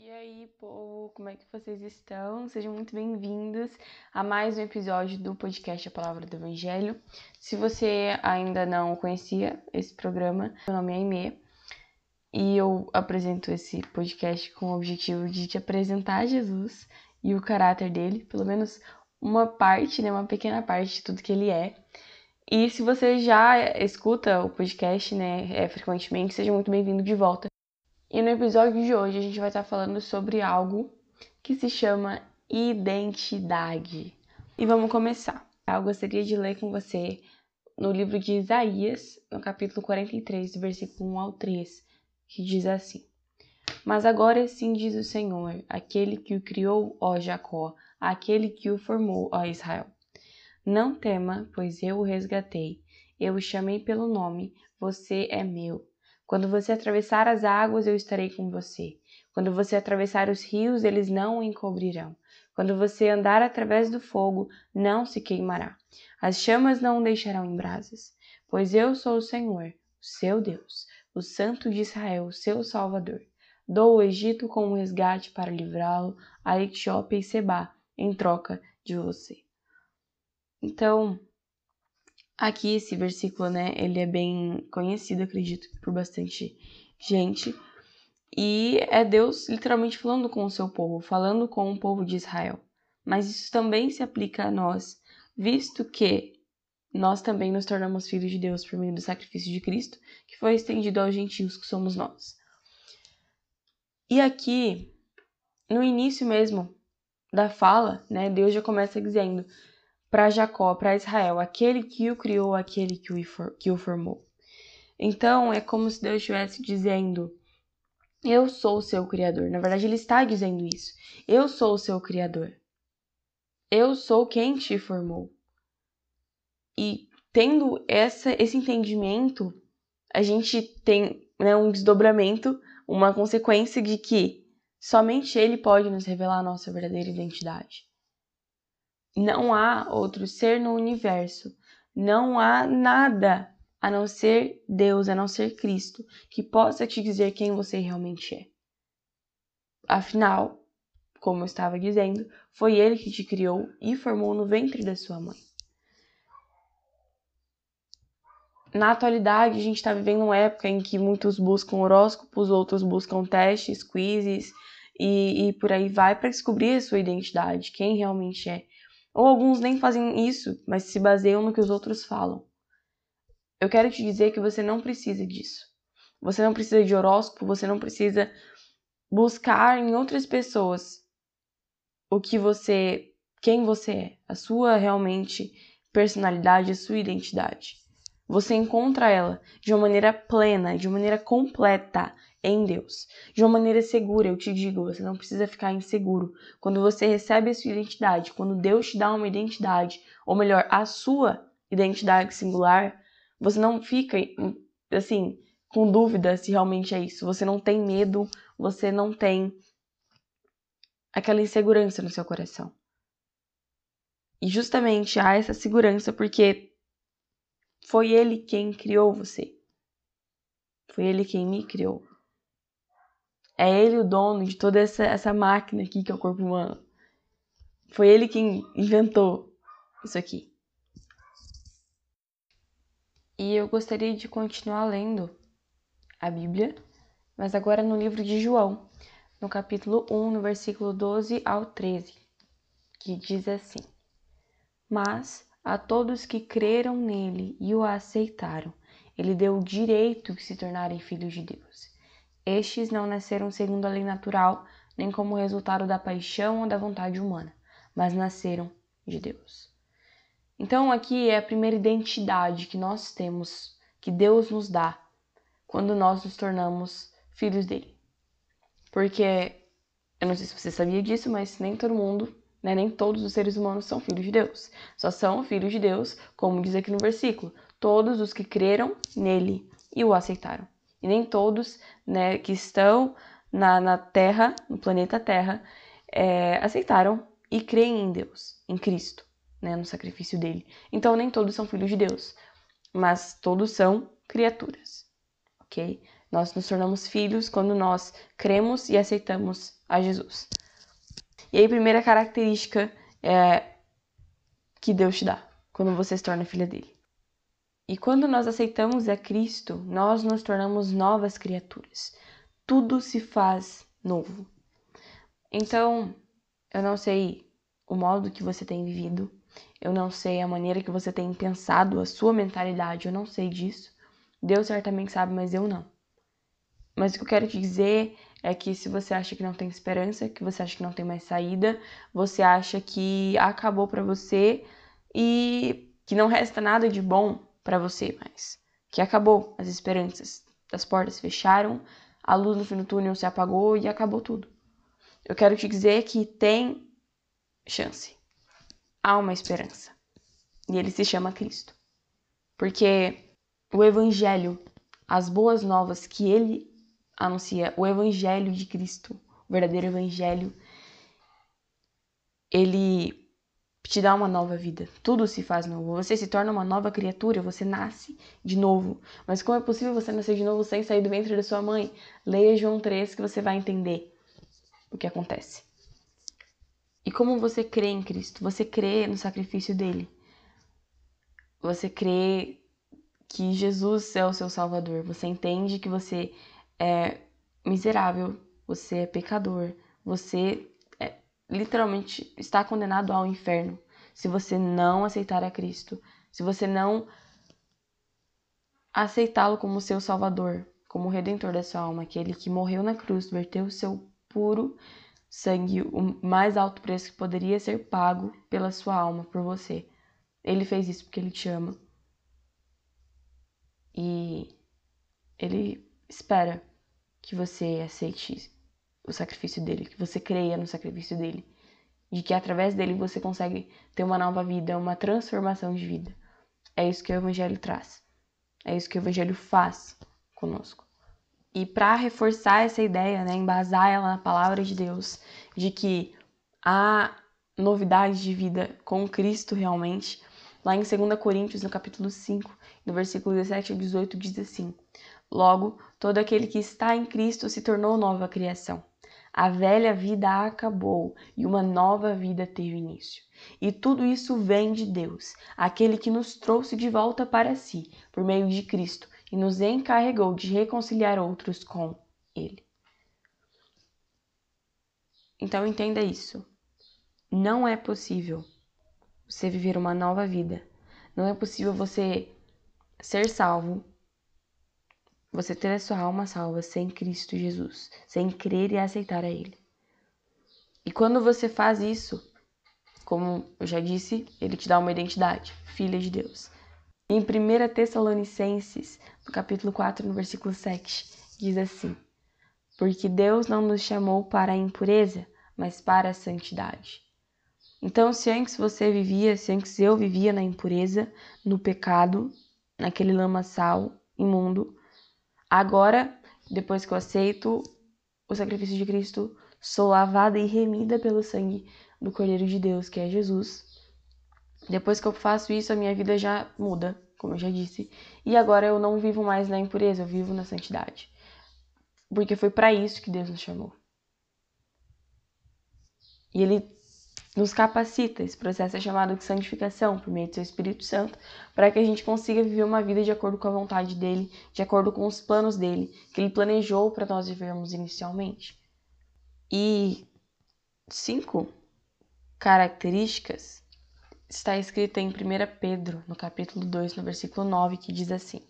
E aí, povo, como é que vocês estão? Sejam muito bem-vindos a mais um episódio do podcast A Palavra do Evangelho. Se você ainda não conhecia esse programa, meu nome é Aimee e eu apresento esse podcast com o objetivo de te apresentar Jesus e o caráter dele, pelo menos uma parte, né, uma pequena parte de tudo que ele é. E se você já escuta o podcast, né, é, frequentemente, seja muito bem-vindo de volta. E no episódio de hoje a gente vai estar falando sobre algo que se chama identidade. E vamos começar. Eu gostaria de ler com você no livro de Isaías, no capítulo 43, versículo 1 ao 3, que diz assim: Mas agora sim diz o Senhor, aquele que o criou, ó Jacó, aquele que o formou, ó Israel. Não tema, pois eu o resgatei, eu o chamei pelo nome, você é meu. Quando você atravessar as águas, eu estarei com você. Quando você atravessar os rios, eles não o encobrirão. Quando você andar através do fogo, não se queimará. As chamas não o deixarão em brasas. Pois eu sou o Senhor, o seu Deus, o Santo de Israel, o seu Salvador. Dou o Egito como resgate para livrá-lo, a Etiópia e Seba, em troca de você. Então, Aqui esse versículo, né, ele é bem conhecido, acredito, por bastante gente. E é Deus literalmente falando com o seu povo, falando com o povo de Israel. Mas isso também se aplica a nós, visto que nós também nos tornamos filhos de Deus por meio do sacrifício de Cristo, que foi estendido aos gentios que somos nós. E aqui, no início mesmo da fala, né, Deus já começa dizendo: para Jacó, para Israel, aquele que o criou, aquele que o, que o formou. Então é como se Deus estivesse dizendo: Eu sou o seu criador. Na verdade, ele está dizendo isso. Eu sou o seu criador. Eu sou quem te formou. E tendo essa, esse entendimento, a gente tem né, um desdobramento, uma consequência de que somente ele pode nos revelar a nossa verdadeira identidade. Não há outro ser no universo. Não há nada a não ser Deus, a não ser Cristo, que possa te dizer quem você realmente é. Afinal, como eu estava dizendo, foi Ele que te criou e formou no ventre da sua mãe. Na atualidade, a gente está vivendo uma época em que muitos buscam horóscopos, outros buscam testes, quizzes e, e por aí vai para descobrir a sua identidade, quem realmente é. Ou alguns nem fazem isso, mas se baseiam no que os outros falam. Eu quero te dizer que você não precisa disso. Você não precisa de horóscopo, você não precisa buscar em outras pessoas o que você, quem você é, a sua realmente personalidade, a sua identidade. Você encontra ela de uma maneira plena, de uma maneira completa, em Deus. De uma maneira segura, eu te digo, você não precisa ficar inseguro. Quando você recebe a sua identidade, quando Deus te dá uma identidade, ou melhor, a sua identidade singular, você não fica assim com dúvida se realmente é isso. Você não tem medo, você não tem aquela insegurança no seu coração. E justamente há essa segurança porque foi ele quem criou você. Foi ele quem me criou. É ele o dono de toda essa, essa máquina aqui que é o corpo humano. Foi ele quem inventou isso aqui. E eu gostaria de continuar lendo a Bíblia, mas agora no livro de João, no capítulo 1, no versículo 12 ao 13, que diz assim: Mas a todos que creram nele e o aceitaram, ele deu o direito de se tornarem filhos de Deus estes não nasceram segundo a lei natural, nem como resultado da paixão ou da vontade humana, mas nasceram de Deus. Então, aqui é a primeira identidade que nós temos, que Deus nos dá, quando nós nos tornamos filhos dele. Porque, eu não sei se você sabia disso, mas nem todo mundo, né, nem todos os seres humanos são filhos de Deus. Só são filhos de Deus, como diz aqui no versículo, todos os que creram nele e o aceitaram e nem todos né, que estão na, na Terra, no planeta Terra, é, aceitaram e creem em Deus, em Cristo, né, no sacrifício dele. Então, nem todos são filhos de Deus, mas todos são criaturas, ok? Nós nos tornamos filhos quando nós cremos e aceitamos a Jesus. E aí, a primeira característica é que Deus te dá quando você se torna filha dele. E quando nós aceitamos a Cristo, nós nos tornamos novas criaturas. Tudo se faz novo. Então, eu não sei o modo que você tem vivido, eu não sei a maneira que você tem pensado, a sua mentalidade, eu não sei disso. Deus certamente sabe, mas eu não. Mas o que eu quero te dizer é que se você acha que não tem esperança, que você acha que não tem mais saída, você acha que acabou para você e que não resta nada de bom para você mais, que acabou as esperanças, as portas fecharam, a luz no fim do túnel se apagou e acabou tudo. Eu quero te dizer que tem chance. Há uma esperança. E ele se chama Cristo. Porque o evangelho, as boas novas que ele anuncia, o evangelho de Cristo, o verdadeiro evangelho, ele te dá uma nova vida. Tudo se faz novo. Você se torna uma nova criatura, você nasce de novo. Mas como é possível você nascer de novo sem sair do ventre da sua mãe? Leia João 3 que você vai entender o que acontece. E como você crê em Cristo? Você crê no sacrifício dele. Você crê que Jesus é o seu Salvador. Você entende que você é miserável, você é pecador, você literalmente está condenado ao inferno se você não aceitar a Cristo, se você não aceitá-lo como seu salvador, como redentor da sua alma, aquele que morreu na cruz, verteu o seu puro sangue, o mais alto preço que poderia ser pago pela sua alma, por você. Ele fez isso porque ele te ama. E ele espera que você aceite o sacrifício dele, que você creia no sacrifício dele, de que através dele você consegue ter uma nova vida, uma transformação de vida. É isso que o evangelho traz. É isso que o evangelho faz conosco. E para reforçar essa ideia, né, embasar ela na palavra de Deus, de que há novidade de vida com Cristo realmente, lá em 2 Coríntios, no capítulo 5, no versículo 17 ao 18, diz assim: Logo, todo aquele que está em Cristo se tornou nova criação. A velha vida acabou e uma nova vida teve início. E tudo isso vem de Deus, aquele que nos trouxe de volta para si, por meio de Cristo, e nos encarregou de reconciliar outros com Ele. Então entenda isso. Não é possível você viver uma nova vida. Não é possível você ser salvo você ter a sua alma salva sem Cristo Jesus, sem crer e aceitar a Ele. E quando você faz isso, como eu já disse, Ele te dá uma identidade, filha de Deus. Em 1 Tessalonicenses, no capítulo 4, no versículo 7, diz assim: Porque Deus não nos chamou para a impureza, mas para a santidade. Então, se antes você vivia, se antes eu vivia na impureza, no pecado, naquele lamaçal imundo, Agora, depois que eu aceito o sacrifício de Cristo, sou lavada e remida pelo sangue do Cordeiro de Deus, que é Jesus. Depois que eu faço isso, a minha vida já muda, como eu já disse. E agora eu não vivo mais na impureza, eu vivo na santidade. Porque foi para isso que Deus nos chamou. E ele nos capacita. Esse processo é chamado de santificação por meio do seu Espírito Santo, para que a gente consiga viver uma vida de acordo com a vontade dele, de acordo com os planos dele, que ele planejou para nós vivermos inicialmente. E cinco características está escrita em 1 Pedro, no capítulo 2, no versículo 9, que diz assim: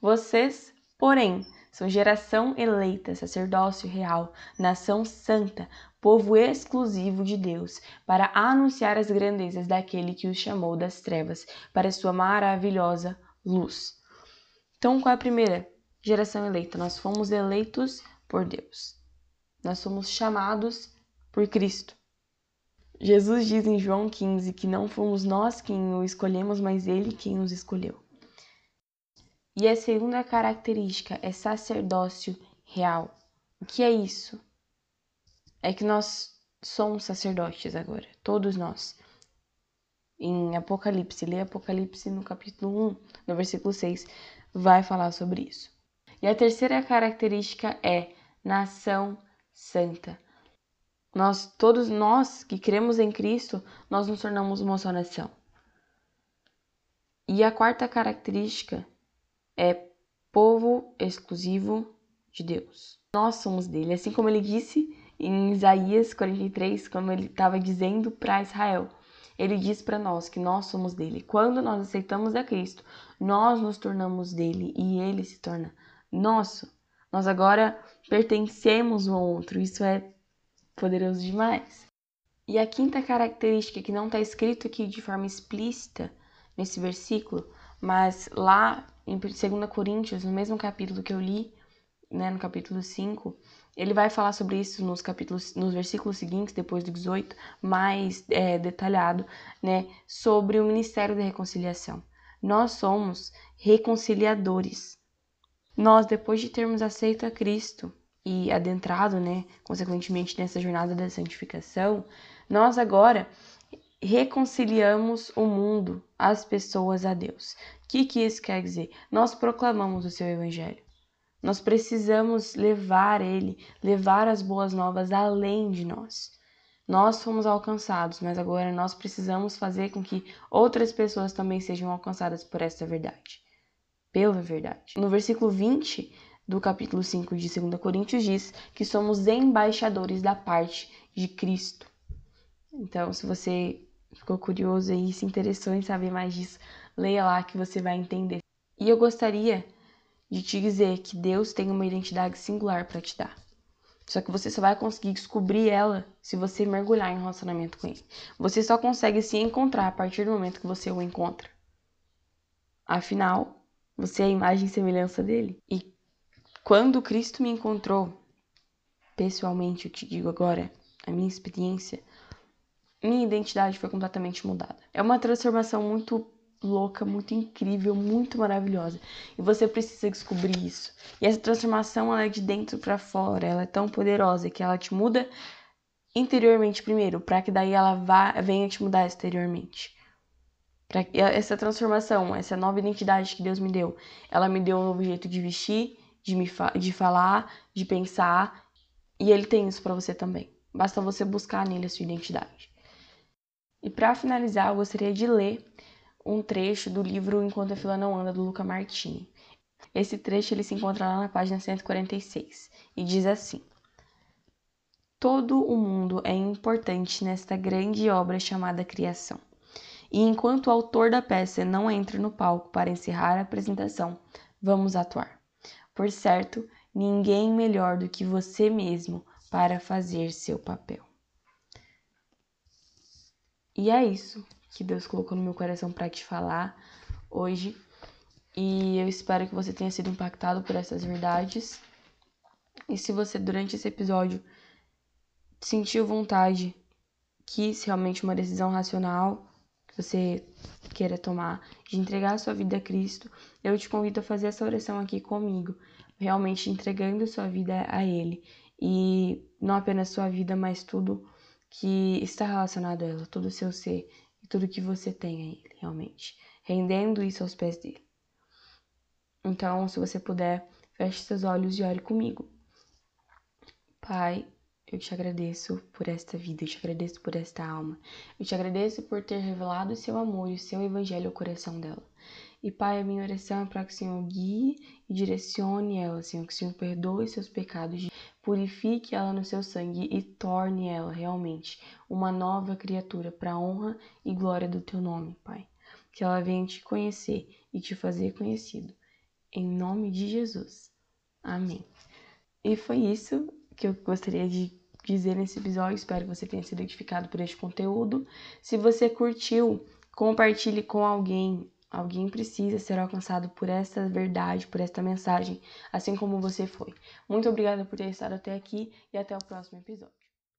Vocês, porém, são geração eleita, sacerdócio real, nação santa, povo exclusivo de Deus, para anunciar as grandezas daquele que os chamou das trevas para sua maravilhosa luz. Então, qual é a primeira geração eleita? Nós fomos eleitos por Deus. Nós somos chamados por Cristo. Jesus diz em João 15 que não fomos nós quem o escolhemos, mas ele quem nos escolheu. E a segunda característica é sacerdócio real. O que é isso? É que nós somos sacerdotes agora, todos nós. Em Apocalipse, lê Apocalipse no capítulo 1, no versículo 6, vai falar sobre isso. E a terceira característica é nação santa. Nós, todos nós que cremos em Cristo, nós nos tornamos uma só nação. E a quarta característica é povo exclusivo de Deus. Nós somos dele, assim como ele disse em Isaías 43, como ele estava dizendo para Israel. Ele diz para nós que nós somos dele. Quando nós aceitamos a Cristo, nós nos tornamos dele e ele se torna nosso. Nós agora pertencemos um ao outro. Isso é poderoso demais. E a quinta característica que não está escrito aqui de forma explícita nesse versículo, mas lá em 2 Coríntios, no mesmo capítulo que eu li, né, no capítulo 5, ele vai falar sobre isso nos capítulos, nos versículos seguintes, depois do 18, mais é, detalhado, né, sobre o ministério da reconciliação. Nós somos reconciliadores. Nós, depois de termos aceito a Cristo e adentrado, né, consequentemente nessa jornada da santificação, nós agora reconciliamos o mundo, as pessoas a Deus. O que, que isso quer dizer? Nós proclamamos o seu evangelho. Nós precisamos levar ele, levar as boas novas além de nós. Nós fomos alcançados, mas agora nós precisamos fazer com que outras pessoas também sejam alcançadas por essa verdade. Pela verdade. No versículo 20 do capítulo 5 de 2 Coríntios diz que somos embaixadores da parte de Cristo. Então, se você ficou curioso e se interessou em saber mais disso, leia lá que você vai entender. E eu gostaria de te dizer que Deus tem uma identidade singular para te dar. Só que você só vai conseguir descobrir ela se você mergulhar em relacionamento com ele. Você só consegue se encontrar a partir do momento que você o encontra. Afinal, você é a imagem e semelhança dele. E quando Cristo me encontrou, pessoalmente, eu te digo agora, a minha experiência, minha identidade foi completamente mudada. É uma transformação muito louca, muito incrível, muito maravilhosa. E você precisa descobrir isso. E essa transformação ela é de dentro para fora, ela é tão poderosa que ela te muda interiormente primeiro, para que daí ela vá, venha te mudar exteriormente. Essa transformação, essa nova identidade que Deus me deu, ela me deu um novo jeito de vestir, de, me fa de falar, de pensar, e ele tem isso para você também. Basta você buscar nele a sua identidade. E para finalizar, eu gostaria de ler um trecho do livro Enquanto a Fila Não Anda, do Luca Martini. Esse trecho ele se encontra lá na página 146 e diz assim: Todo o mundo é importante nesta grande obra chamada criação. E enquanto o autor da peça não entra no palco para encerrar a apresentação, vamos atuar. Por certo, ninguém melhor do que você mesmo para fazer seu papel. E é isso que Deus colocou no meu coração para te falar hoje. E eu espero que você tenha sido impactado por essas verdades. E se você, durante esse episódio, sentiu vontade, quis realmente uma decisão racional que você queira tomar, de entregar a sua vida a Cristo, eu te convido a fazer essa oração aqui comigo, realmente entregando sua vida a Ele. E não apenas sua vida, mas tudo que está relacionado a ela, todo o seu ser e tudo que você tem a Ele, realmente, rendendo isso aos pés dele. Então, se você puder, feche seus olhos e ore comigo. Pai, eu te agradeço por esta vida, eu te agradeço por esta alma, eu te agradeço por ter revelado o seu amor e o seu evangelho ao coração dela. E Pai, a minha oração é para que o Senhor guie e direcione ela, Senhor, que o Senhor perdoe seus pecados, purifique ela no seu sangue e torne ela realmente uma nova criatura para a honra e glória do teu nome, Pai. Que ela venha te conhecer e te fazer conhecido. Em nome de Jesus. Amém. E foi isso que eu gostaria de dizer nesse episódio. Espero que você tenha sido edificado por este conteúdo. Se você curtiu, compartilhe com alguém Alguém precisa ser alcançado por esta verdade, por esta mensagem, assim como você foi. Muito obrigada por ter estado até aqui e até o próximo episódio.